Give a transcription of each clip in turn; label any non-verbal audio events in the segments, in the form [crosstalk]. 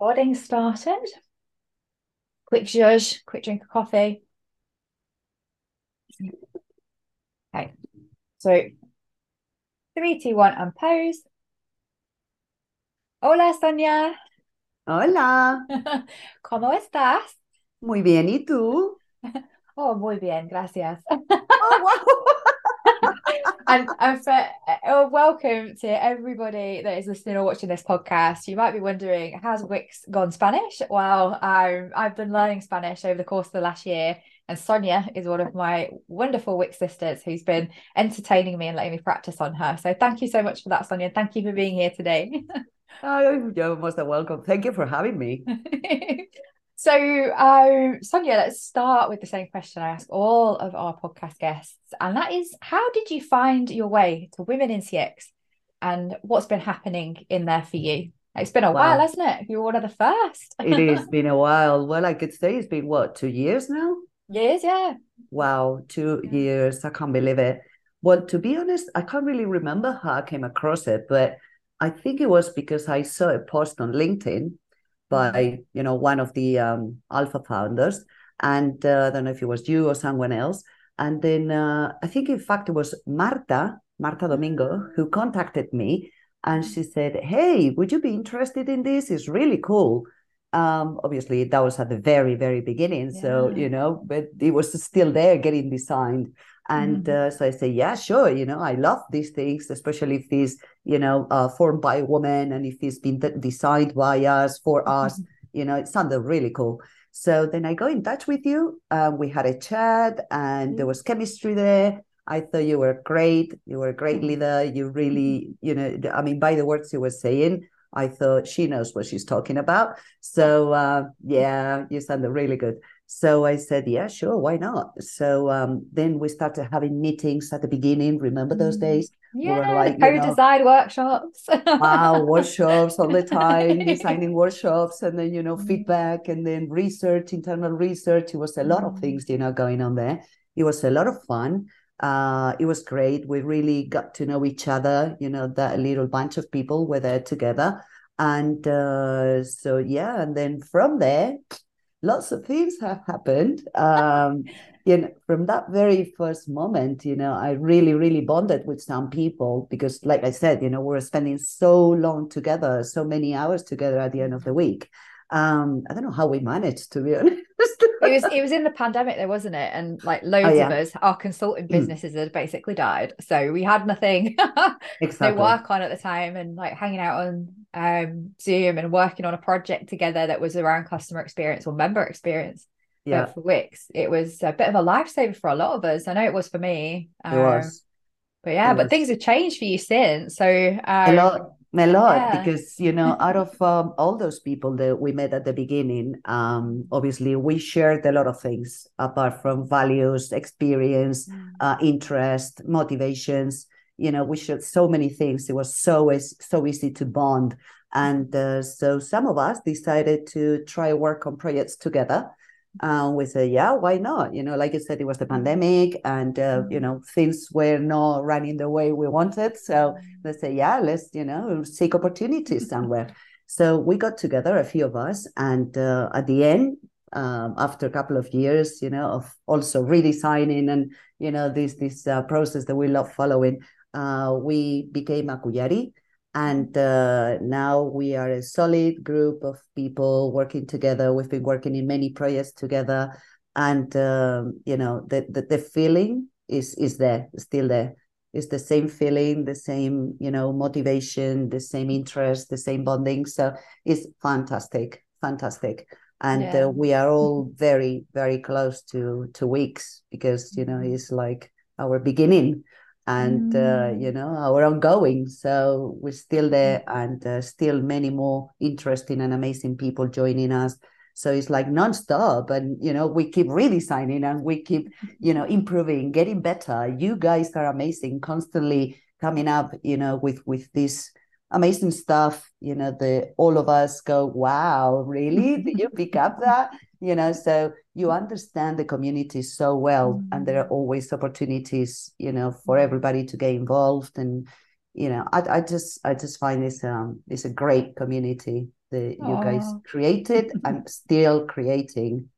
Recording started. Quick zhuzh, quick drink of coffee. Okay, so three, two, one, and pose. Hola, Sonia. Hola, [laughs] ¿Cómo estás? muy bien, ¿y tú? [laughs] Oh, muy bien, gracias. Oh, wow. [laughs] And, and for uh, welcome to everybody that is listening or watching this podcast. You might be wondering, has WiCX gone Spanish? Well, um, I've been learning Spanish over the course of the last year, and Sonia is one of my wonderful WiCX sisters who's been entertaining me and letting me practice on her. So thank you so much for that, Sonia. Thank you for being here today. [laughs] Oh, you're most welcome. Thank you for having me. [laughs] So, um, Sonia, let's start with the same question I ask all of our podcast guests, and that is how did you find your way to Women in CX and what's been happening in there for you? It's been a while, Wow. hasn't it? You were one of the first. It has [laughs] been a while. Well, I could say it's been what, two years now? Years, yeah. Wow, two Yeah. years. I can't believe it. Well, to be honest, I can't really remember how I came across it, but I think it was because I saw a post on LinkedIn by, you know, one of the um, Alpha founders. And uh, I don't know if it was you or someone else. And then uh, I think, in fact, it was Marta, Marta Domingo, who contacted me and she said, Hey, would you be interested in this? It's really cool. Um, obviously, that was at the very, very beginning. So, you know, but it was still there getting designed. And Mhm. uh, so I say, yeah, sure. You know, I love these things, especially if it's, you know, uh, formed by a woman and if it's been de- designed by us for us. You know, it sounded really cool. So then I go in touch with you. Uh, we had a chat and there was chemistry there. I thought you were great. You were a great leader. You really, you know, I mean, by the words you were saying, I thought she knows what she's talking about. So uh, yeah, you sounded really good. So I said, yeah, sure, why not? So um, then we started having meetings at the beginning. Remember those Mm. days? Yeah, like, the you know, co-design workshops. wow, workshops all the time, [laughs] designing workshops, and then, you know, Mm. feedback, and then research, internal research. It was a lot of Mm. things, you know, going on there. It was a lot of fun. Uh, it was great. We really got to know each other. You know, that little bunch of people were there together. And uh, so, yeah, and then from there, lots of things have happened. Um, [laughs] you know, from that very first moment, you know, I really, really bonded with some people because, like I said, you know, we were spending so long together, so many hours together at the end of the week. Um, I don't know how we managed, to be [laughs] honest. It was it was in the pandemic though, wasn't it? And like loads of yeah. us, our consulting Mm. businesses had basically died. So we had nothing [laughs] to work on at the time and like hanging out on um Zoom and working on a project together that was around customer experience or member experience Yeah, for WiCX. It was a bit of a lifesaver for a lot of us. I know it was for me. it Um, was. but yeah, It but was. things have changed for you since. So A um lot, a lot, yeah. because you know, out of um, all those people that we met at the beginning, um, obviously we shared a lot of things apart from values, experience, Mm. uh, interest, motivations. You know, we shared so many things. It was so so easy to bond, and uh, so some of us decided to try work on projects together. Uh, we said, yeah, why not? You know, like you said, it was the pandemic, and uh, you Mm. know, things were not running the way we wanted. So let's say, yeah, let's, you know, seek opportunities somewhere. So we got together, a few of us, and uh, at the end, um, after a couple of years, you know, of also redesigning and you know this this uh, process that we love following, uh, we became Akuyari, and uh, now we are a solid group of people working together. We've been working in many projects together, and um, you know, the, the the feeling is is there, still there it's the same feeling, the same, you know, motivation, the same interest, the same bonding. So it's fantastic, fantastic. And Yeah. uh, we are all [laughs] very, very close to to weeks because you know Mm. it's like our beginning and uh, you Mm. know our ongoing. So we're still there and uh, still many more interesting and amazing people joining us. So it's like nonstop, and you know we keep redesigning and we keep you know improving getting better you guys are amazing constantly coming up you know with with this amazing stuff you know the all of us go wow really did you pick up [laughs] that you know so you understand the community so well and there are always opportunities you know for everybody to get involved and you know i, I just i just find this um it's a great community that you guys created [laughs] and still creating.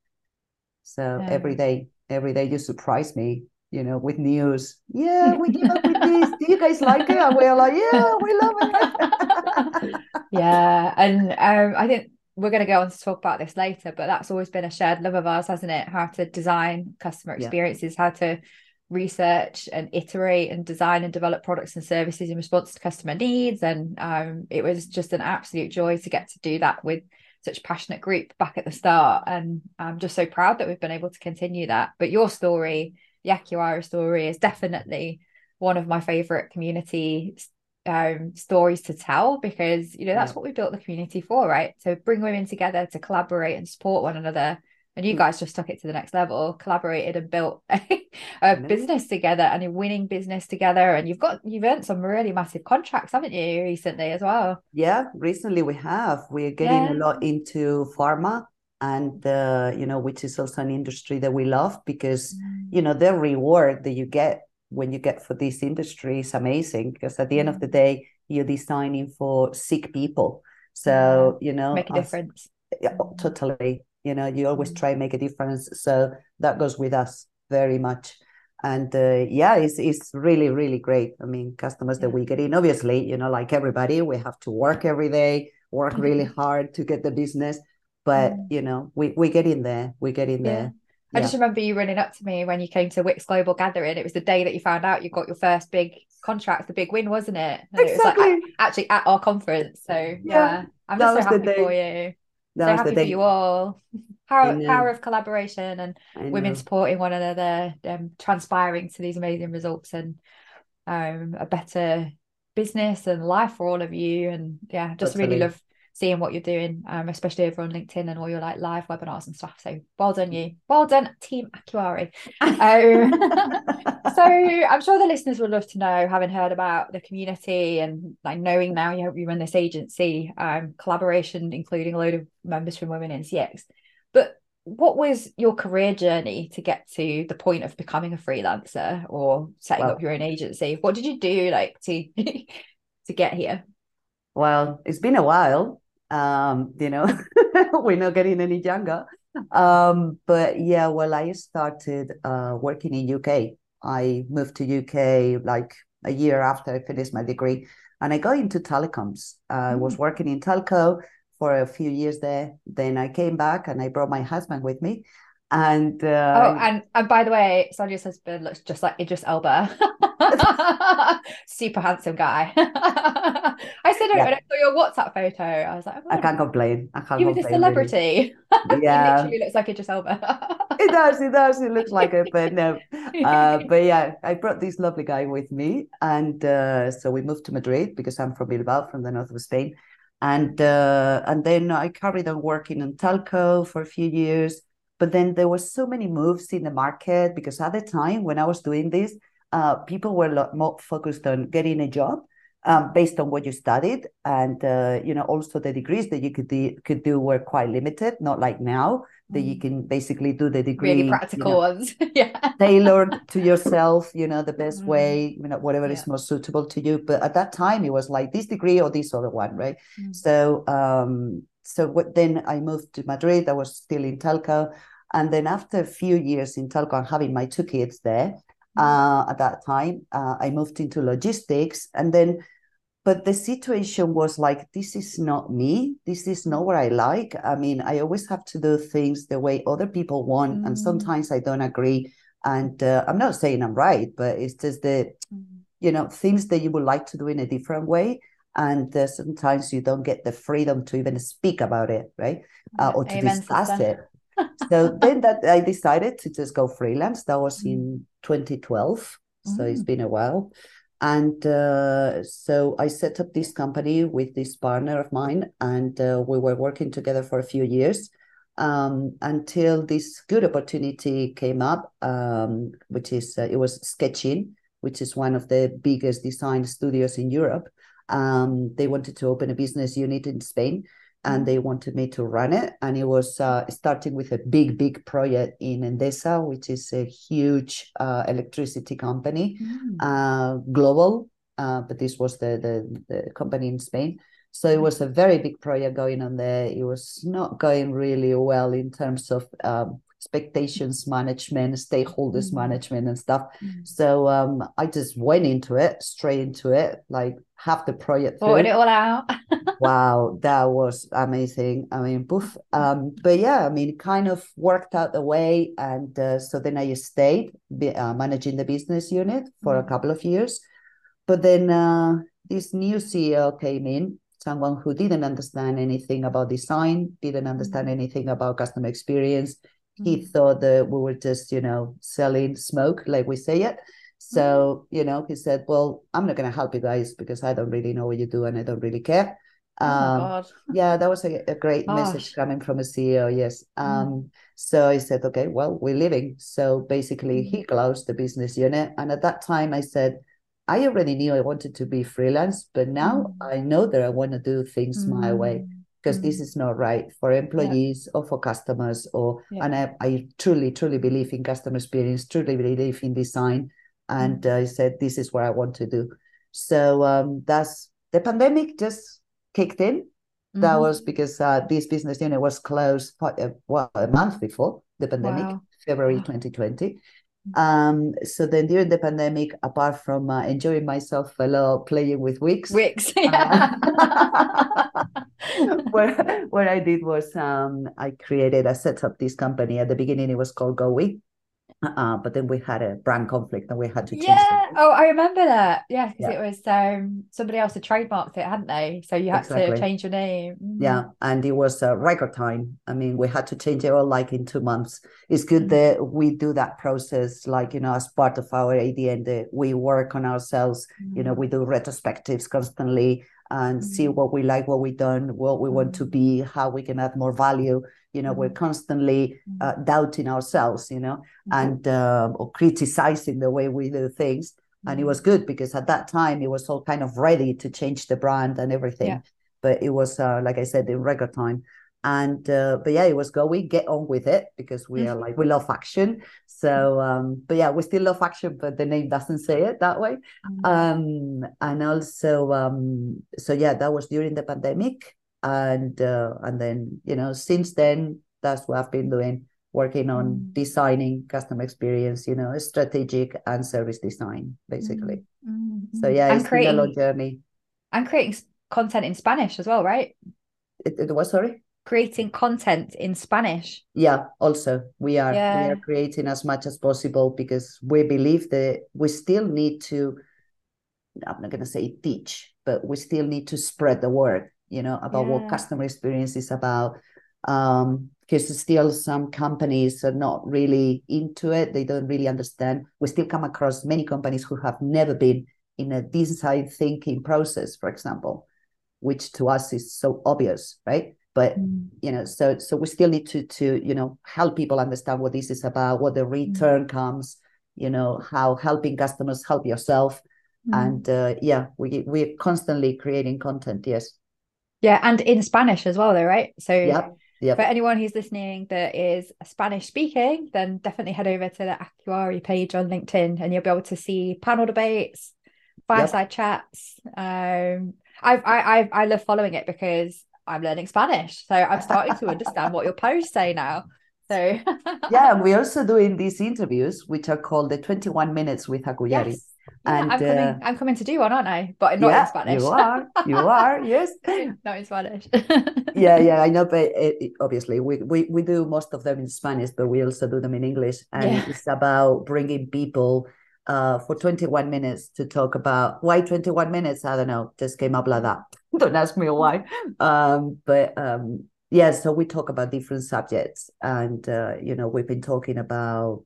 So yeah. every day, every day you surprise me, you know, with news. Yeah, we came up with this. Do you guys like it? And we're like, yeah, we love it. [laughs] yeah, and um, I think we're going to go on to talk about this later, but that's always been a shared love of ours, hasn't it? How to design customer experiences, yeah. how to research and iterate and design and develop products and services in response to customer needs. And um, it was just an absolute joy to get to do that with such a passionate group back at the start. And I'm just so proud that we've been able to continue that. But your story, the Akuyari story, is definitely one of my favorite community um, stories to tell because you know that's yeah. what we built the community for, right? To bring women together to collaborate and support one another and you mm. guys just took it to the next level collaborated and built [laughs] a, a business together and a winning business together and you've got you've earned some really massive contracts haven't you recently as well yeah recently we have we're getting yeah. a lot into pharma and uh, you know which is also an industry that we love because mm. you know the reward that you get when you get for this industry is amazing because at the end of the mm. day you're designing for sick people. So you know make a difference. Yeah, totally. You know you always mm. try and make a difference. So that goes with us very much. And uh, yeah it's, it's really really great. I mean customers that we get in obviously you know like everybody we have to work every day work really mm-hmm. hard to get the business. But you know we, we get in there we get in yeah. there I just remember you running up to me when you came to WiCX Global Gathering. It was the day that you found out you got your first big contract, the big win, wasn't it? And exactly. it was like actually at our conference. So yeah, yeah I'm just so happy for you. That so happy for you all. [laughs] Power, power of collaboration and women supporting one another, um, transpiring to these amazing results and um, a better business and life for all of you. And yeah, just really love seeing what you're doing, um, especially over on LinkedIn and all your like live webinars and stuff. So well done you. Well done, Team Akuyari. um, [laughs] so I'm sure the listeners would love to know, having heard about the community and like knowing now you, you run this agency, um, collaboration, including a load of members from Women in CX. But what was your career journey to get to the point of becoming a freelancer or setting well, up your own agency? What did you do like to [laughs] to get here? Well, it's been a while um, you know, [laughs] we're not getting any younger. Um, but yeah, well, I started uh, working in UK. I moved to UK like a year after I finished my degree, and I got into telecoms. I was mm. working in telco for a few years there. Then I came back and I brought my husband with me, and uh, oh, and and by the way, Sonia's husband looks just like Idris Elba. [laughs] Super handsome guy. [laughs] I said yeah. when I saw your WhatsApp photo, I was like, oh, I can't complain. I can't. You were the celebrity. [laughs] Really. Yeah, he literally looks like Idris Elba. it does. It does. It looks like it, but no. Uh, but yeah, I brought this lovely guy with me, and uh, so we moved to Madrid because I'm from Bilbao, from the north of Spain, and uh, and then I carried on working in telco for a few years but then there were so many moves in the market because at the time when I was doing this, uh, people were a lot more focused on getting a job um, based on what you studied, and uh, you know also the degrees that you could do, could do were quite limited, not like now that you mm. can basically do the degree really practical you know, ones, [laughs] yeah, tailored to yourself, you know the best mm. way, you know whatever yeah. is most suitable to you. But at that time, it was like this degree or this other one, right? Mm. So um, so what, then I moved to Madrid. I was still in telco. And then after a few years in telco and having my two kids there, mm-hmm. uh, at that time, uh, I moved into logistics. And then, but the situation was like, this is not me. This is not what I like. I mean, I always have to do things the way other people want. Mm. And sometimes I don't agree. And uh, I'm not saying I'm right, but it's just the, mm. you know, things that you would like to do in a different way and uh, sometimes you don't get the freedom to even speak about it right uh, or to Amen, discuss sister. it so then that I decided to just go freelance. That was in 2012. So it's been a while. And uh, so I set up this company with this partner of mine, and uh, we were working together for a few years um, until this good opportunity came up, um, which is uh, it was Sketchin, which is one of the biggest design studios in Europe. Um, they wanted to open a business unit in Spain and they wanted me to run it. And it was uh, starting with a big, big project in Endesa, which is a huge uh, electricity company, mm. uh, global. Uh, but this was the, the, the company in Spain. So it was a very big project going on there. It was not going really well in terms of um, expectations management, stakeholders mm-hmm. management, and stuff. Mm-hmm. So um, I just went into it, straight into it, like half the project. Sorted it all out. [laughs] wow, that was amazing. I mean, poof. Um, but yeah, I mean, it kind of worked out the way, and uh, so then I stayed uh, managing the business unit for mm-hmm. a couple of years. But then uh, this new CEO came in someone who didn't understand anything about design, didn't understand mm-hmm. anything about customer experience, he mm. thought that we were just you know selling smoke like we say it so mm. you know he said well i'm not going to help you guys because i don't really know what you do and i don't really care oh um, yeah that was a, a great Gosh. message coming from a ceo yes mm. um so i said okay well we're leaving so basically he closed the business unit and at that time i said i already knew i wanted to be freelance but now mm. i know that i want to do things my way because mm-hmm. this is not right for employees yeah. or for customers or yeah. and I, I truly truly believe in customer experience truly believe in design and mm-hmm. uh, i said this is what i want to do so um, that's the pandemic just kicked in mm-hmm. that was because uh, this business unit was closed for, uh, well, a month before the pandemic wow. february wow. 2020 mm-hmm. um, so then during the pandemic, apart from uh, enjoying myself a lot playing with WiCX, WiCX, [laughs] yeah. [laughs] [laughs] what, what I did was um, I created, I set up this company. At the beginning, it was called GoWe. Uh, but then we had a brand conflict and we had to change yeah oh i remember that yeah because yeah. it was um somebody else had trademarked it hadn't they so you had exactly. to change your name mm. yeah and it was a record time i mean we had to change it all like in two months it's good mm. that we do that process like you know as part of our adn that we work on ourselves mm. you know mm. we do retrospectives constantly and mm-hmm. see what we like, what we don't, what we want to mm-hmm. be, how we can add more value. You know, mm-hmm. we're constantly uh, mm-hmm. doubting ourselves, you know, mm-hmm. and uh, or criticizing the way we do things. And it was good because at that time it was all kind of ready to change the brand and everything. Yeah. But it was, uh, like I said, in record time and uh, but yeah it was going get on with it because we are like we love action. So um but yeah we still love action but the name doesn't say it that way. Mm-hmm. um and also um so yeah that was during the pandemic. And uh, and then you know since then that's what i've been doing working on mm-hmm. designing customer experience you know strategic and service design basically. Mm-hmm. so yeah and it's creating, been a long journey. and creating content in spanish as well right? It, it was sorry creating content in Spanish. Yeah, also we are yeah. we are creating as much as possible because we believe that we still need to I'm not gonna say teach, but we still need to spread the word, you know, about yeah. what customer experience is about. Um, because still some companies are not really into it, they don't really understand. We still come across many companies who have never been in a design thinking process, for example, which to us is so obvious, right? But mm. you know so so we still need to to you know help people understand what this is about what the mm. return mm. comes you know how helping customers help yourself mm. and uh, yeah we we're constantly creating content yes yeah and in spanish as well though right so yep. Yep. For anyone who's listening that is Spanish speaking, then definitely head over to the Akuyari page on LinkedIn and you'll be able to see panel debates, fireside yep. chats. Um, I've, I I love following it because I'm learning Spanish. So I'm starting to understand what your posts say now. So [laughs] yeah, we're also doing these interviews, which are called the 21 minutes with Akuyari. Yes. Yeah, and I'm coming, uh, I'm coming to do one, aren't I? But not yeah, in Spanish. You are. You are. [laughs] Yes. not in Spanish. yeah, yeah, I [laughs] know. But it, it, obviously, we, we we do most of them in Spanish, but we also do them in English, and yeah. it's about bringing people uh, for 21 minutes to talk about why 21 minutes. I don't know. Just came up like that. [laughs] don't ask me why. Um, but um, yeah, so we talk about different subjects, and uh, you know, we've been talking about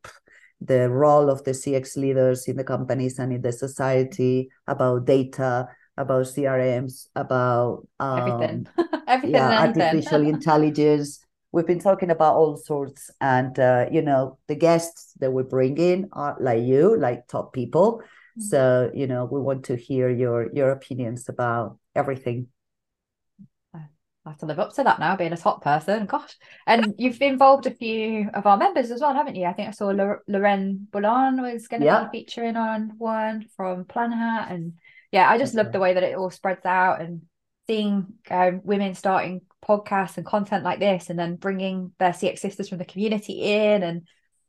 the role of the CX leaders in the companies and in the society, about data, about CRMs, about um, everything, [laughs] everything, yeah, artificial [laughs] intelligence. We've been talking about all sorts, and uh, you know, the guests that we bring in are like you, like top people. Mm-hmm. So you know, we want to hear your your opinions about everything. I have to live up to that now, being a top person. Gosh, and you've involved a few of our members as well, haven't you? I think I saw Lorraine Boulan was going to yeah. be featuring on one from Planhat, and yeah, I just love the way that it all spreads out and seeing um, women starting podcasts and content like this and then bringing their cx sisters from the community in and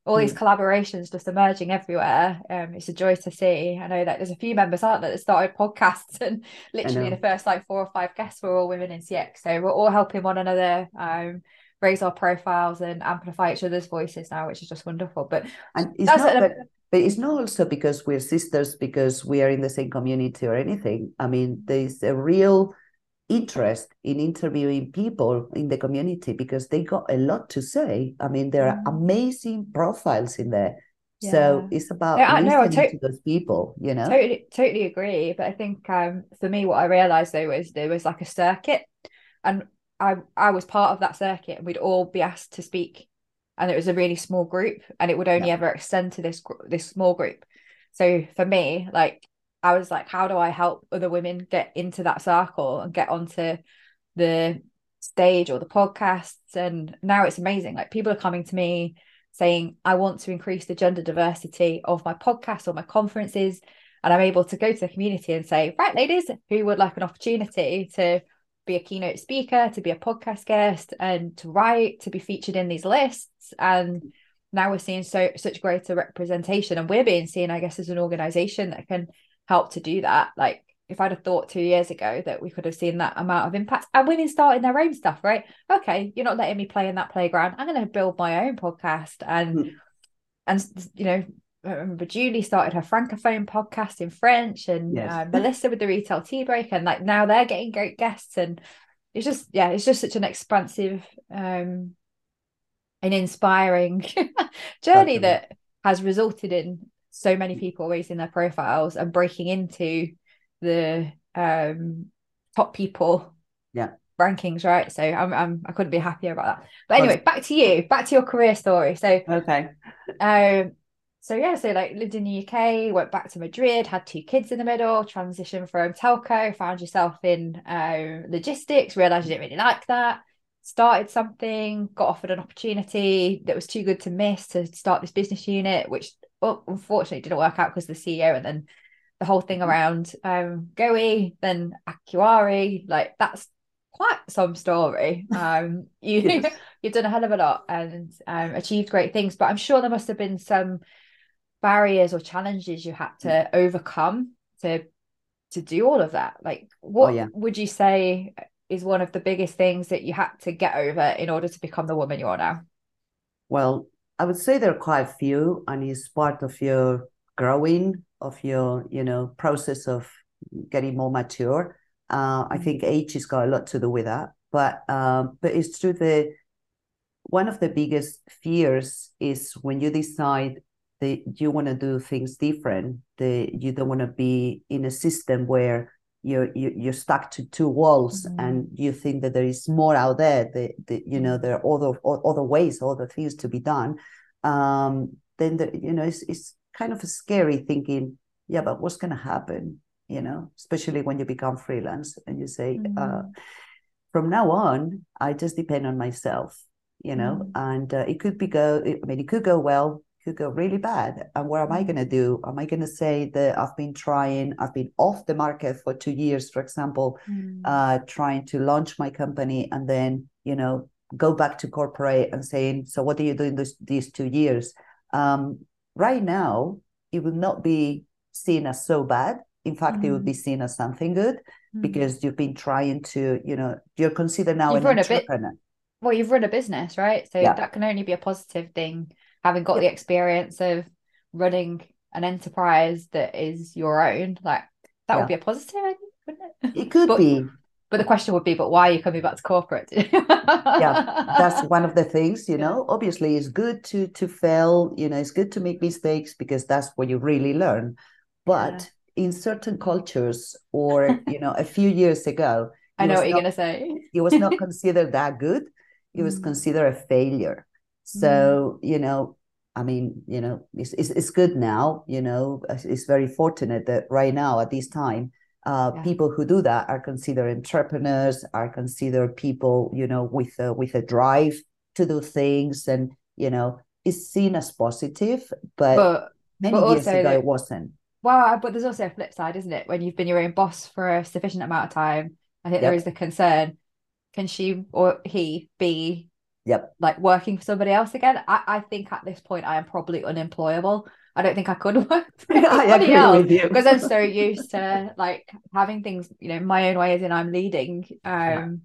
all these mm. collaborations just emerging everywhere um, it's a joy to see. I know that there's a few members out there that started podcasts [laughs] and literally the first like four or five guests were all women in cx so we're all helping one another um, raise our profiles and amplify each other's voices now which is just wonderful. But and it's not that, but it's not also because we're sisters because we are in the same community or anything. I mean there's a real interest in interviewing people in the community because they got a lot to say. I mean, there are mm. amazing profiles in there. Yeah. So it's about yeah, listening no, to-, to those people, you know. Totally, totally agree. But I think um, for me, what I realized though was there was like a circuit, and I I was part of that circuit, and we'd all be asked to speak, and it was a really small group, and it would only yeah. ever extend to this this small group. So for me, like I was like, how do I help other women get into that circle and get onto the stage or the podcasts? And now it's amazing. Like people are coming to me saying, I want to increase the gender diversity of my podcast or my conferences. And I'm able to go to the community and say, right, ladies, who would like an opportunity to be a keynote speaker, to be a podcast guest, and to write, to be featured in these lists. And now we're seeing so such greater representation. And we're being seen, I guess, as an organization that can help to do that. Like if I'd have thought two years ago that we could have seen that amount of impact and women starting their own stuff, right? Okay, you're not letting me play in that playground. I'm going to build my own podcast and mm. and you know. I remember Julie started her francophone podcast in French, and yes. uh, Melissa with the retail tea break, and like now they're getting great guests, and it's just yeah, it's just such an expansive, um, and inspiring [laughs] journey that has resulted in so many people raising their profiles and breaking into the um top people yeah. rankings right? So I'm, I'm i couldn't be happier about that. But anyway back to you back to your career story. So okay. um so yeah so like lived in the uk went back to madrid had two kids in the middle transitioned from telco found yourself in um, logistics realized you didn't really like that started something got offered an opportunity that was too good to miss to start this business unit which well, unfortunately, didn't work out because the CEO and then the whole thing mm-hmm. around um GoWe, then Akuyari, like that's quite some story. Um, you [laughs] yes. [laughs] you've done a hell of a lot and um, achieved great things, but I'm sure there must have been some barriers or challenges you had to mm. overcome to to do all of that. Like, what oh, yeah. would you say is one of the biggest things that you had to get over in order to become the woman you are now? Well, I would say there are quite a few, and it's part of your growing, of your you know process of getting more mature. Uh, I mm-hmm. think age has got a lot to do with that, but um, but it's true the one of the biggest fears is when you decide that you want to do things different, that you don't want to be in a system where you're you're stuck to two walls mm-hmm. and you think that there is more out there that, that you know mm-hmm. there are other other ways other things to be done um then the, you know it's, it's kind of a scary thinking yeah but what's going to happen you know especially when you become freelance and you say uh, mm-hmm. uh, from now on i just depend on myself you know mm-hmm. and uh, it could be go i mean it could go well could go really bad. And what am I mm. going to do? Am I going to say that I've been trying, I've been off the market for two years, for example, mm. uh, trying to launch my company and then, you know, go back to corporate and saying, so what are you doing this, these two years? Um, right now, it would not be seen as so bad. In fact, mm. it would be mm. seen as something good mm. because you've been trying to, you know, you're considered now you've an entrepreneur. Bit, well, you've run a business, right? So yeah. that can only be a positive thing having got the experience of running an enterprise that is your own, like that yeah. would be a positive, I think, wouldn't it? It could but, be. But the question would be, but why are you coming back to corporate? [laughs] yeah, that's one of the things, you know. Obviously, it's good to to fail, you know, it's good to make mistakes because that's what you really learn. But yeah. in certain cultures, or you know, a few years ago, [laughs] I know what not, you're gonna say. it was not [laughs] considered that good. It was mm. considered a failure. So, mm. you know, I mean, you know, it's, it's, it's, good now, you know, it's very fortunate that right now at this time, uh, yeah. people who do that are considered entrepreneurs, are considered people, you know, with a, with a drive to do things and, you know, it's seen as positive, but, but many but years ago it wasn't. Well, but there's also a flip side, isn't it? When you've been your own boss for a sufficient amount of time I think Yep. there is the concern. Can she or he be Yep. like working for somebody else again? I, I think at this point I am probably unemployable. I don't think I could [laughs] work for [laughs] anybody else because I'm so [laughs] used to like having things, you know, my own way as in I'm leading. Um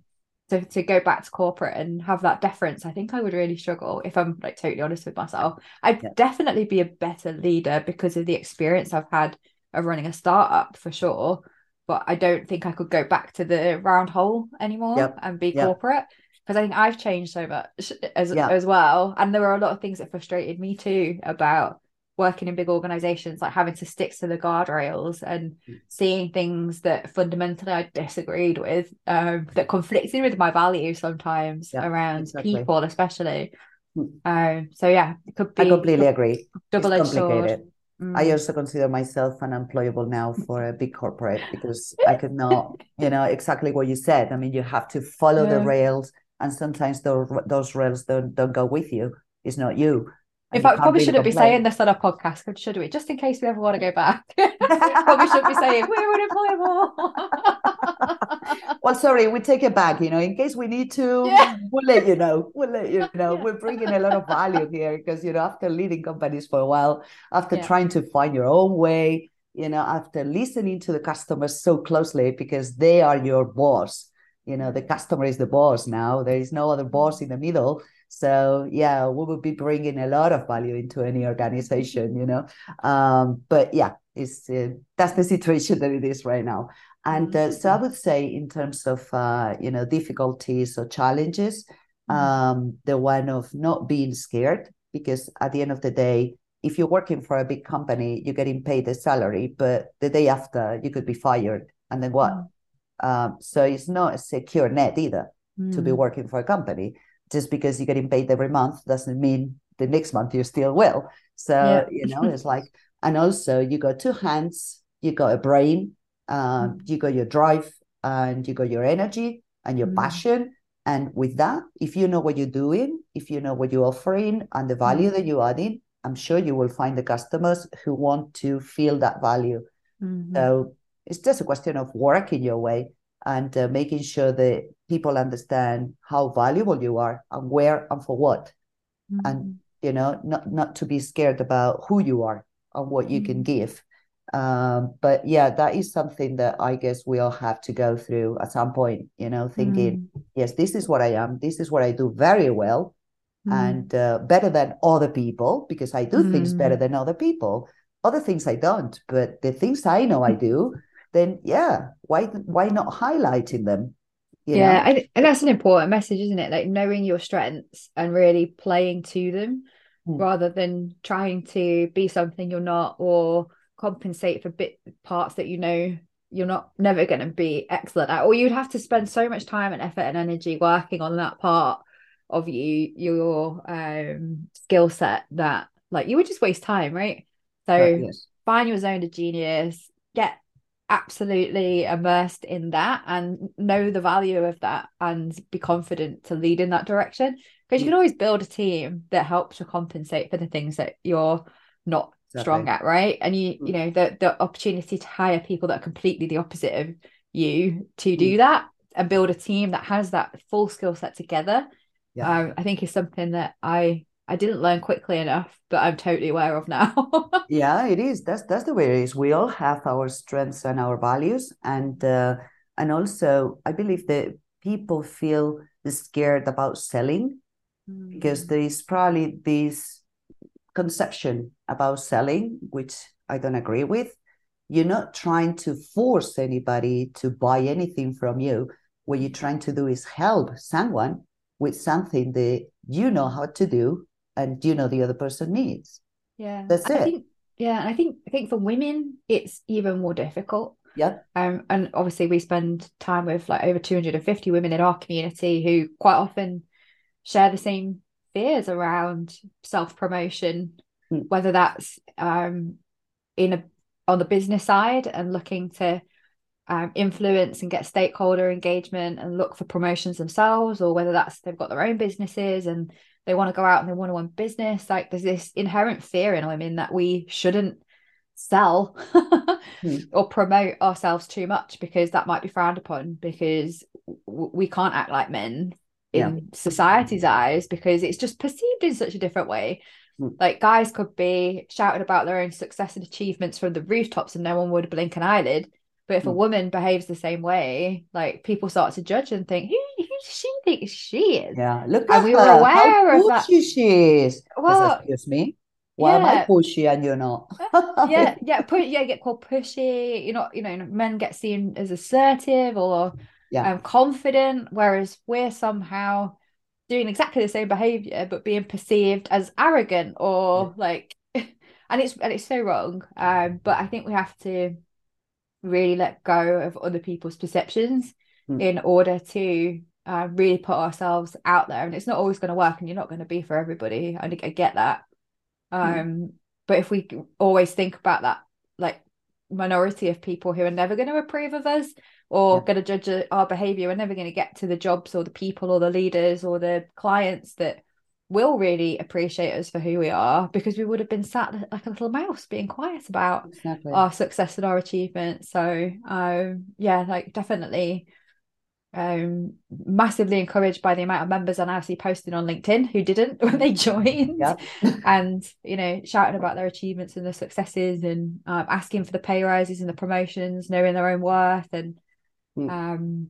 to, to go back to corporate and have that deference, I think I would really struggle if I'm like totally honest with myself. I'd Yeah. definitely be a better leader because of the experience I've had of running a startup for sure. But I don't think I could go back to the round hole anymore Yep. and be Yeah. corporate because I think I've changed so much as Yeah. as well. And there were a lot of things that frustrated me too about working in big organizations, like having to stick to the guardrails and Mm. seeing things that fundamentally I disagreed with, um, that conflicted with my values sometimes Yeah, around exactly. people, especially. Mm. Um, so yeah, it could be I completely agree. double edged sword. I Mm. also consider myself unemployable now for a big corporate because [laughs] I could not, you know, exactly what you said. I mean, you have to follow the rails, and sometimes those those rails don't don't go with you. It's not you. In fact, probably really shouldn't be saying this on a podcast, should we? Just in case we ever want to go back. [laughs] probably should be saying we're unemployable. Well, sorry, we take it back. You know, in case we need to, Yeah. we'll let you know. We'll let you [laughs] know. Yeah. We're bringing a lot of value here because you know, after leading companies for a while, after Yeah. trying to find your own way, you know, after listening to the customers so closely because they are your boss. You know, the customer is the boss now. There is no other boss in the middle. So yeah, we will be bringing a lot of value into any organization. You know, um, but yeah, it's uh, that's the situation that it is right now. And uh, so I would say, in terms of uh, you know difficulties or challenges, Mhm. um, the one of not being scared, because at the end of the day, if you're working for a big company, you're getting paid a salary, but the day after you could be fired, and then what? Mm. Um, so it's not a secure net either to be Mm. working for a company. Just because you're getting paid every month doesn't mean the next month you still will. So Yeah. you know, [laughs] it's like, and also you got two hands, you got a brain, um, Mm. you got your drive, and you got your energy and your Mm. passion. And with that, if you know what you're doing, if you know what you're offering and the value Mm. that you're adding, I'm sure you will find the customers who want to feel that value. Mhm. So it's just a question of working your way and uh, making sure that people understand how valuable you are and where and for what. and Mhm. You know, not not to be scared about who you are and what you can Mm. give. Um, but yeah, that is something that I guess we all have to go through at some point. You know, thinking, Mm. yes, this is what I am. This is what I do very well, Mm. and uh, better than other people because I do things better Mm. than other people. Other things I don't, but the things I know I do, then yeah, why why not highlighting them? Yeah? I, and that's an important message, isn't it? Like knowing your strengths and really playing to them Mm. rather than trying to be something you're not or compensate for bit parts that you know you're not never going to be excellent at. Or you'd have to spend so much time and effort and energy working on that part of you, your um skill set that like you would just waste time, right? So Right, yes. find your zone of genius, get absolutely immersed in that and know the value of that and be confident to lead in that direction because you Mm. can always build a team that helps to compensate for the things that you're not strong at right and you Mm. you know the the opportunity to hire people that are completely the opposite of you to do Mm. that and build a team that has that full skill set together Yeah. um, I think is something that I I didn't learn quickly enough but I'm totally aware of now [laughs] Yeah, it is. That's that's the way it is. We all have our strengths and our values, and uh, and also I believe that people feel scared about selling because Mm. there is probably this conception about selling, which I don't agree with. You're not trying to force anybody to buy anything from you. What you're trying to do is help someone with something that you know how to do and do you know the other person needs. Yeah, That's I it. think yeah, and I think I think for women it's even more difficult. Yeah. Um, and obviously we spend time with like over 250 women in our community who quite often share the same fears around self-promotion, Mm. whether that's um in a on the business side and looking to um, influence and get stakeholder engagement and look for promotions themselves, or whether that's they've got their own businesses and they want to go out and they want to win business. Like there's this inherent fear in women that we shouldn't sell [laughs] or promote ourselves too much because that might be frowned upon because w- we can't act like men in yeah. society's eyes because it's just perceived in such a different way. Mm. Like guys could be shouting about their own success and achievements from the rooftops and no one would blink an eyelid. But if mm. a woman behaves the same way, like people start to judge and think, who, who does she think she is? Yeah, look and we her. were aware How of that. She is. Well, excuse me. Why yeah. am I pushy and you're not? yeah, [laughs] yeah, put yeah, get called pushy. You're not, you know, men get seen as assertive or yeah. um, confident, whereas we're somehow doing exactly the same behavior but being perceived as arrogant or yeah. like [laughs] and it's and it's so wrong. Um, but I think we have to really let go of other people's perceptions mm. in order to uh, really put ourselves out there. And it's not always going to work, and you're not going to be for everybody. I, I get that. Hmm. Um, mm. But if we always think about that, like minority of people who are never going to approve of us or yeah. going to judge our behavior, we're never going to get to the jobs or the people or the leaders or the clients that will really appreciate us for who we are because we would have been sat like a little mouse being quiet about exactly. our success and our achievements so um yeah like definitely um massively encouraged by the amount of members I now see posting on LinkedIn who didn't [laughs] when they joined yeah. and you know shouting about their achievements and their successes and um, asking for the pay rises and the promotions knowing their own worth and mm. um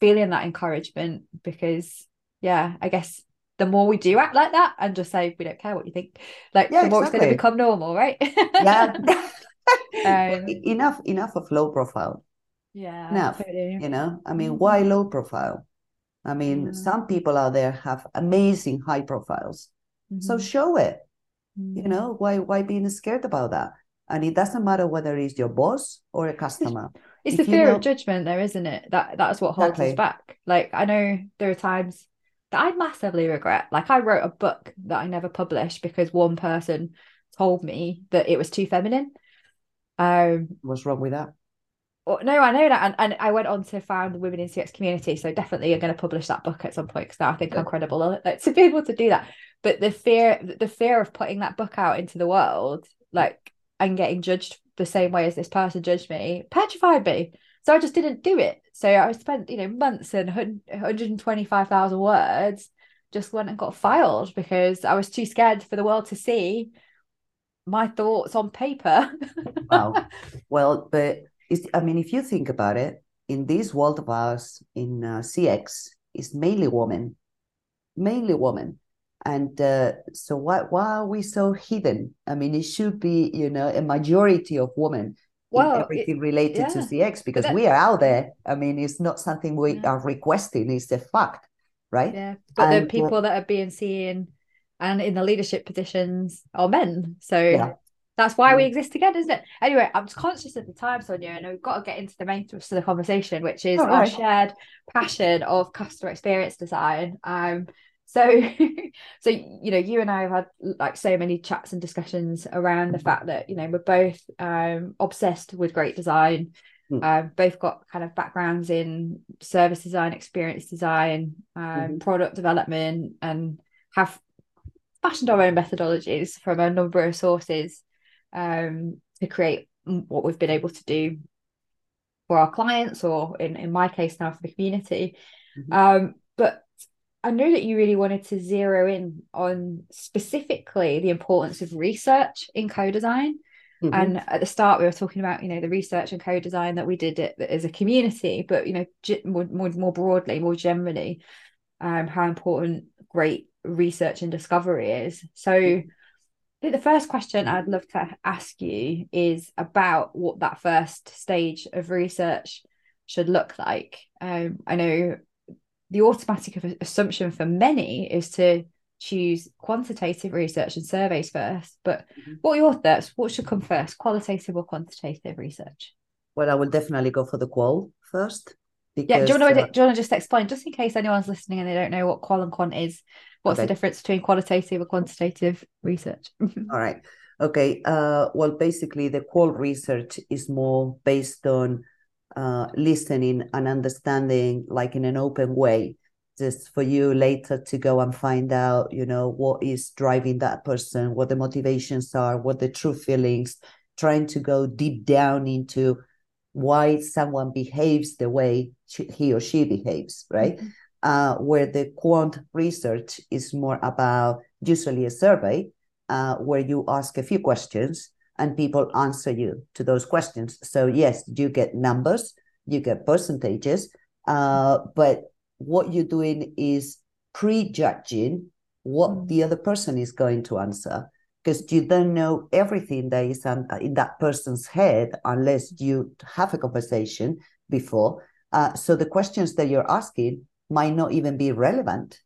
feeling that encouragement because yeah I guess the more we do act like that and just say we don't care what you think, like yeah, the more exactly. it's going to become normal, right? yeah. [laughs] um, [laughs] enough, enough of low profile. Yeah. Enough. Totally. You know, I mean, mm-hmm. why low profile? I mean, some people out there have amazing high profiles. Mm-hmm. So show it. Mm. You know, why why being scared about that? And it doesn't matter whether it's your boss or a customer. It's if the fear know... of judgment, though, isn't it? That that's what holds exactly. us back. Like I know there are times that I massively regret. Like I wrote a book that I never published because one person told me that it was too feminine. Um, What's wrong with that? Well, no, I know that, and, and I went on to found the Women in CX community. So definitely, I'm going to publish that book at some point because now I think yeah. I'm credible like, [laughs] to be able to do that. But the fear, the fear of putting that book out into the world, like and getting judged the same way as this person judged me, petrified me. So I just didn't do it. So I spent, you know, months and 125,000 words just went and got filed because I was too scared for the world to see my thoughts on paper. [laughs] wow. Well, but I mean, if you think about it, in this world of ours, in uh, CX, is mainly women, mainly women. And uh, so why, why are we so hidden? I mean, it should be, you know, a majority of women well, everything it, related yeah. to CX because that, we are out there. I mean, it's not something we yeah. are requesting; it's a fact, right? Yeah, but and, the people that are being seen and in the leadership positions are men, so yeah. that's why we exist together, isn't it? Anyway, I'm conscious of the time, Sonia, and we've got to get into the main thrust of the conversation, which is our shared passion of customer experience design. Um, so [laughs] so you know you and i have had like so many chats and discussions around the fact that you know we're both um obsessed with great design mm. uh, both got kind of backgrounds in service design experience design um, mm-hmm. product development and have fashioned our own methodologies from a number of sources um, to create what we've been able to do for our clients or in, in my case now for the community mm-hmm. um, but I know that you really wanted to zero in on specifically the importance of research in co-design. Mm-hmm. And at the start, we were talking about, you know, the research and co-design that we did it as a community, but you know, more more, more broadly, more generally, um, how important great research and discovery is. So, I think the first question I'd love to ask you is about what that first stage of research should look like. Um, I know the automatic assumption for many is to choose quantitative research and surveys first. But mm-hmm. what are your thoughts? What should come first, qualitative or quantitative research? Well, I will definitely go for the qual first. Because, yeah, do you, want to, uh, do you want to just explain, just in case anyone's listening and they don't know what qual and quant is, what's okay. the difference between qualitative and quantitative research? [laughs] All right. Okay. Uh, well, basically, the qual research is more based on uh, listening and understanding like in an open way just for you later to go and find out you know what is driving that person what the motivations are what the true feelings trying to go deep down into why someone behaves the way she, he or she behaves, right? Mm-hmm. Uh, where the quant research is more about usually a survey uh, where you ask a few questions and people answer you to those questions. So, yes, you get numbers, you get percentages, uh, but what you're doing is prejudging what mm. the other person is going to answer because you don't know everything that is in that person's head unless you have a conversation before. Uh, so the questions that you're asking might not even be relevant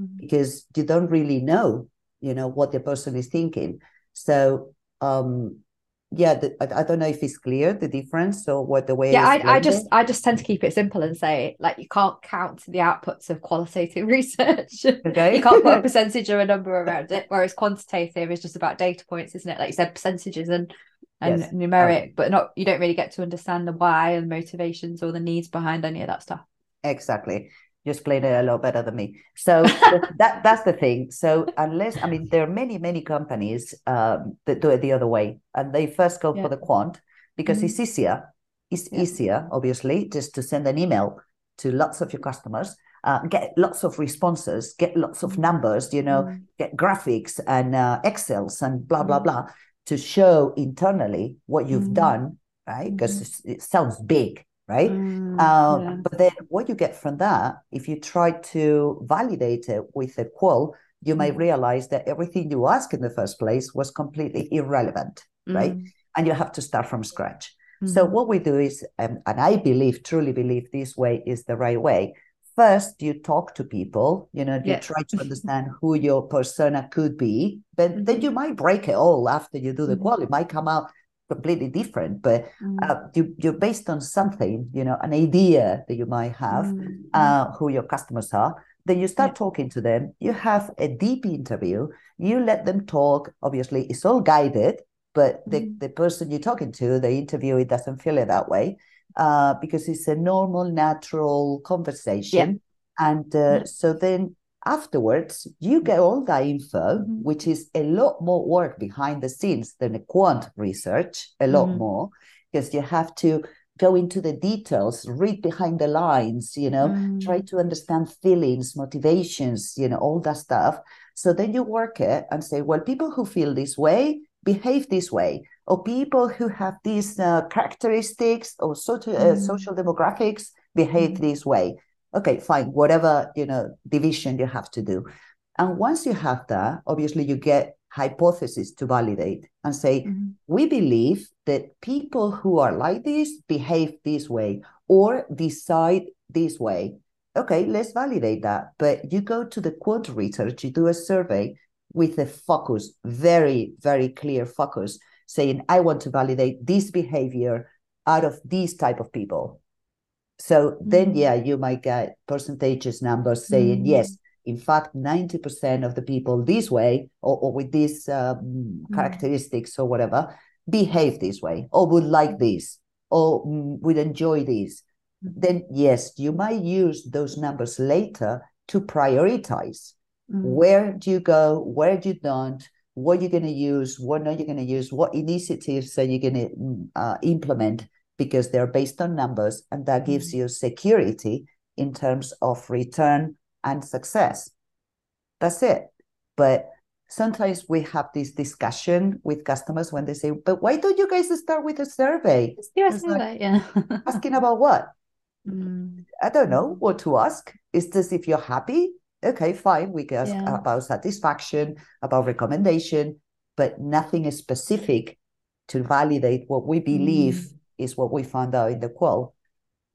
mm-hmm. because you don't really know, you know, what the person is thinking. So um, yeah the, I, I, don't know if it's clear the difference or what the way yeah I, I just i just tend to keep it simple and say like you can't count the outputs of qualitative [laughs] research. Okay. You can't put a [laughs] percentage or a number around it whereas quantitative is just about data points isn't it? Like you said percentages and and yes. numeric um, but not you don't really get to understand the why and motivations or the needs behind any of that stuff. Exactly you explain it a lot better than me. So that that's the thing. So unless I mean, there are many many companies um, that do it the other way, and they first go yeah. for the quant because mm-hmm. it's easier. It's yeah. easier, obviously, just to send an email to lots of your customers, uh, get lots of responses, get lots of mm-hmm. numbers, you know, mm-hmm. get graphics and uh, Excels and blah blah mm-hmm. blah to show internally what you've mm-hmm. done, right? Because mm-hmm. it sounds big, right? Mm, uh, yeah. But then what you get from that, if you try to validate it with a qual, you mm. may realize that everything you asked in the first place was completely irrelevant, mm. right? And you have to start from scratch. Mm. So what we do is, um, and I believe, truly believe this way is the right way. First, you talk to people, you know, you try to understand who your persona could be. Then, then mm-hmm. you might break it all after you do the mm-hmm. qual. It might come out completely different but mm. uh, you, you're based on something you know an idea that you might have mm. uh, who your customers are then you start yeah. talking to them you have a deep interview you let them talk obviously it's all guided but the, mm. the person you're talking to the interviewer doesn't feel it that way uh, because it's a normal natural conversation yeah. and uh, yeah. so then Afterwards, you get all that info, mm-hmm. which is a lot more work behind the scenes than a quant research, a lot mm-hmm. more, because you have to go into the details, read behind the lines, you know, mm. try to understand feelings, motivations, you know, all that stuff. So then you work it and say, well, people who feel this way behave this way, or people who have these uh, characteristics or social, uh, mm. social demographics behave mm. this way okay fine whatever you know division you have to do. And once you have that obviously you get hypothesis to validate and say mm-hmm. we believe that people who are like this behave this way or decide this way. Okay let's validate that. But you go to the quant research you do a survey with a focus very very clear focus saying i want to validate this behavior out of these type of people so mm-hmm. then, yeah, you might get percentages numbers saying, mm-hmm. yes, in fact, 90% of the people this way or, or with these um, mm-hmm. characteristics or whatever behave this way or would like this or mm, would enjoy this. Mm-hmm. Then, yes, you might use those numbers later to prioritize. Mm-hmm. Where do you go? Where do you don't? What you're going to use? What are you're going to use? What initiatives are you going to mm, uh, implement because they're based on numbers and that gives mm-hmm. you security in terms of return and success. That's it. But sometimes we have this discussion with customers when they say, but why don't you guys start with a survey? like, yeah. [laughs] asking about what? Mm. I don't know what to ask. Is this if you're happy? Okay, fine. We can ask yeah. about satisfaction, about recommendation, but nothing is specific to validate what we believe mm is what we found out in the qual.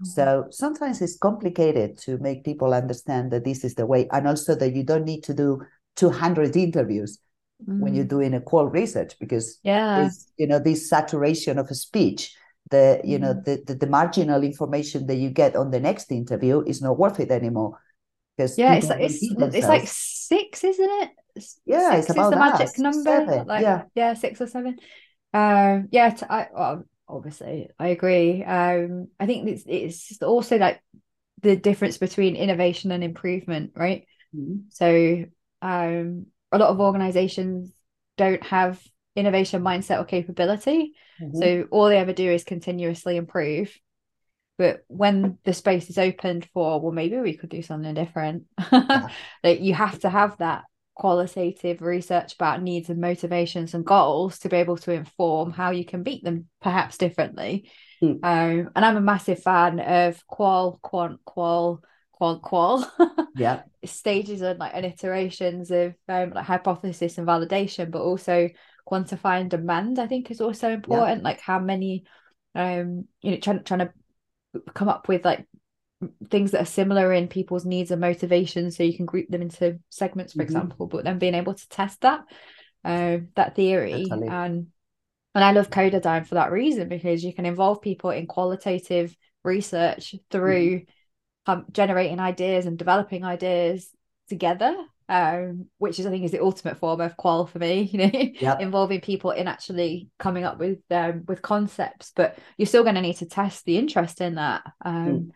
Mm-hmm. So sometimes it's complicated to make people understand that this is the way, and also that you don't need to do 200 interviews mm. when you're mm. doing a qual research because yeah, you know this saturation of a speech. The you mm. know the, the, the marginal information that you get on the next interview is not worth it anymore because yeah, it's like it's, it's like six, isn't it? Yeah, six it's about is the magic number. Like, yeah, yeah, six or seven. Um, yeah, t- I, well, obviously i agree um i think it's it's also like the difference between innovation and improvement right mm-hmm. so um a lot of organizations don't have innovation mindset or capability. Mhm. So all they ever do is continuously improve. But when the space is opened for, well, maybe we could do something different, [laughs] that you have to have that qualitative research about needs and motivations and goals to be able to inform how you can beat them perhaps differently. Mm. Um, and I'm a massive fan of qual, quant, qual, qual, qual. [laughs] yeah, stages and like and iterations of um, like hypothesis and validation, but also quantifying demand. I think is also important. Like how many, um, you know, trying trying to come up with like things that are similar in people's needs and motivations, so you can group them into segments, for Mhm. example. But then being able to test that, um, that theory Totally. and and I love Codadigm for that reason because you can involve people in qualitative research through um, generating ideas and developing ideas together um, which is I think is the ultimate form of qual for me, [laughs] you know, Yep. involving people in actually coming up with um, with concepts. But you're still going to need to test the interest in that. Um, Mm.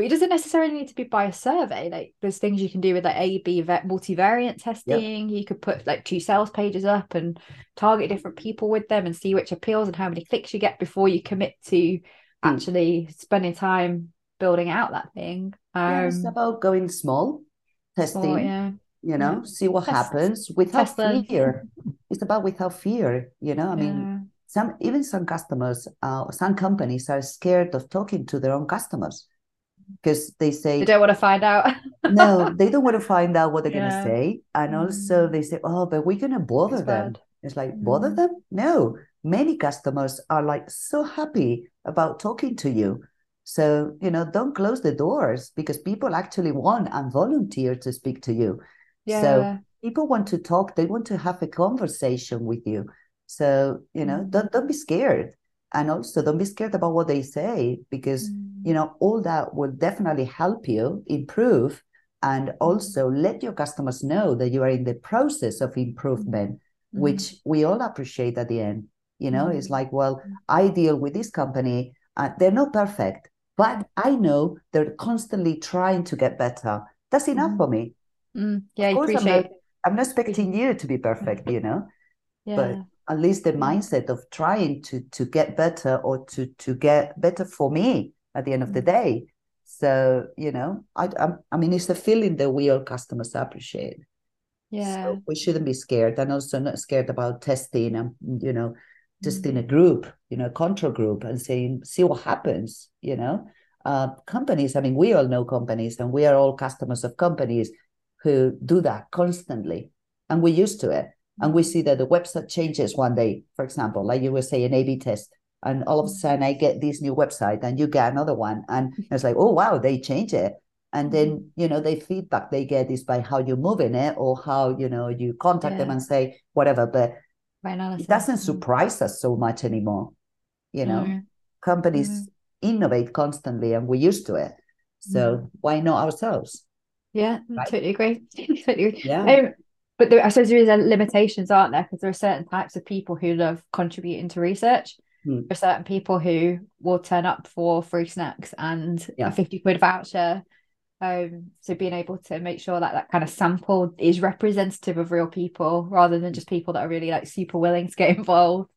But it doesn't necessarily need to be by a survey. Like there's things you can do with like A B va- multivariant testing. You could put like two sales pages up and target different people with them and see which appeals and how many clicks you get before you commit to actually spending time building out that thing. Yeah, it's Um, about going small, testing, or, yeah. you know, see what Test- happens without fear. It's about without fear, you know. I mean, some even some customers, uh, some companies are scared of talking to their own customers because they say they don't want to find out. [laughs] no, they don't want to find out what they're Yeah. gonna say, and also Mm. they say, oh, but we're gonna bother It's them. bad. It's like bother Mm. them? No, many customers are like so happy about talking to you. So, you know, don't close the doors because people actually want and volunteer to speak to you. Yeah. So people want to talk, they want to have a conversation with you. So, you know, Mm. don't don't be scared. And also don't be scared about what they say because Mm. you know all that will definitely help you improve and also let your customers know that you are in the process of improvement Mm. which we all appreciate at the end you know it's Mm. like well i deal with this company uh, they're not perfect but i know they're constantly trying to get better that's enough for me Mm. Yeah, of course i'm appreciate. not, I'm not expecting you to be perfect [laughs] you know Yeah. but at least the mindset of trying to to get better or to to get better for me at the end of the Mm. day. So you know i i, I mean it's a feeling that we all customers appreciate. Yeah. so we shouldn't be scared and also not scared about testing and you know just in a group you know control group and saying see what happens you know? Uh, companies i mean we all know companies and we are all customers of companies who do that constantly and we're used to it and we see that the website changes one day for example like you were saying a b test and all of a mm-hmm. sudden i get this new website and you get another one and mm-hmm. it's like oh wow they change it and then mm-hmm. you know the feedback they get is by how you're moving it or how you know you contact them and say whatever but it doesn't surprise us so much anymore you know No. companies Mhm. innovate constantly and we're used to it so why not ourselves Yeah, I Right. totally agree. [laughs] totally agree. Yeah. Um, but there, I suppose there is limitations, aren't there? Because there are certain types of people who love contributing to research. Hmm. There are certain people who will turn up for free snacks and Yeah. a 50 quid voucher. Um, so being able to make sure that that kind of sample is representative of real people rather than just people that are really like super willing to get [laughs] involved.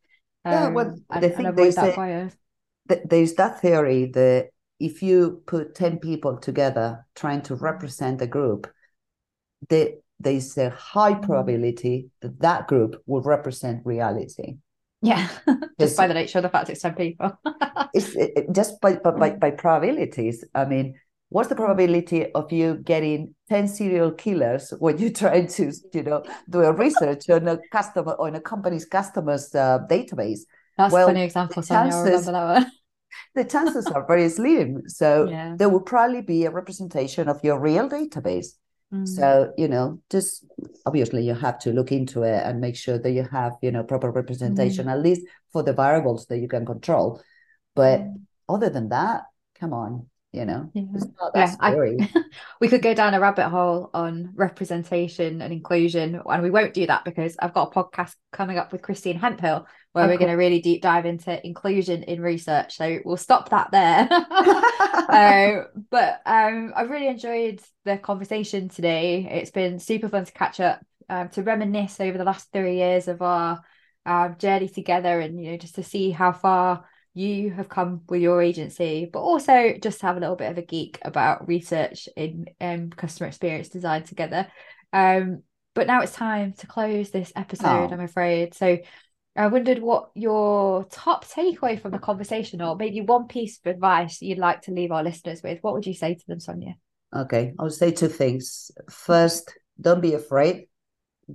Yeah, well, um, and, and avoid there's that a- bias. th- there's that theory that if you put 10 people together trying to represent a group the, there's a high probability that that group will represent reality Yeah, [laughs] just by the nature of the fact it's 10 people. [laughs] it's it, just by, by, by, by probabilities. I mean, what's the probability of you getting 10 serial killers when you're [laughs] trying to, you know, do a research on a customer on a company's customers uh, database? That's Well, a funny example, Sonia. Chances- remember that one. The chances are very slim. So Yeah. there will probably be a representation of your real database. Mm. So, you know, just obviously you have to look into it and make sure that you have, you know, proper representation, at least for the variables that you can control. But Mm. other than that, come on, you know, Yeah. it's not that Yeah, I- [laughs] we could go down a rabbit hole on representation and inclusion, and we won't do that because I've got a podcast coming up with Christine Hemphill where Oh, we're cool. going to really deep dive into inclusion in research. So we'll stop that there. uh, [laughs] [laughs] but um, I've really enjoyed the conversation today. It's been super fun to catch up, um, to reminisce over the last three years of our um, journey together and you know just to see how far you have come with your agency, but also just to have a little bit of a geek about research in um, customer experience design together. Um, but now it's time to close this episode, oh. I'm afraid. So I wondered what your top takeaway from the conversation, or maybe one piece of advice you'd like to leave our listeners with. What would you say to them, Sonia? Okay, I'll say two things. First, don't be afraid.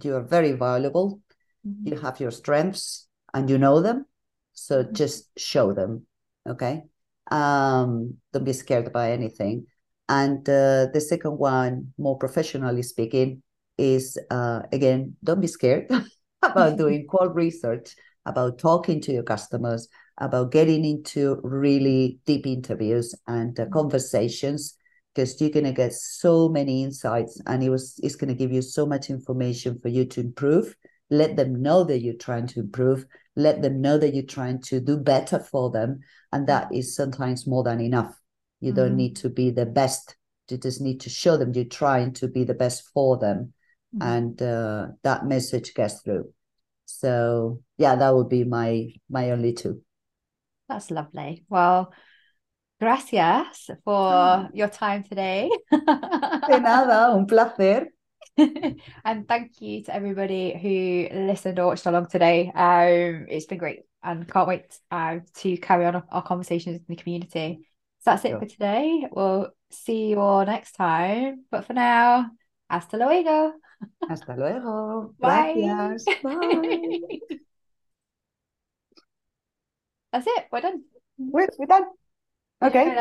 You are very valuable. Mm-hmm. You have your strengths and you know them. So mm-hmm. just show them. Okay. Um, don't be scared by anything. And uh, the second one, more professionally speaking, is uh, again, don't be scared. [laughs] about [laughs] doing qual research, about talking to your customers, about getting into really deep interviews and uh, conversations because you're going to get so many insights and it was it's going to give you so much information for you to improve. Let them know that you're trying to improve. Let them know that you're trying to do better for them and that is sometimes more than enough. You mm-hmm. don't need to be the best. You just need to show them you're trying to be the best for them mm-hmm. and uh, that message gets through. So yeah that would be my my only two. That's lovely. Well gracias for ah. your time today. De nada un placer. [laughs] And thank you to everybody who listened or watched along today. Um it's been great and can't wait uh, to carry on our conversations in the community. So that's it sure. for today. We'll see you all next time. But for now hasta luego Hasta luego. Bye. Gracias. Bye. That's it. We're done. We're, we're done. Okay.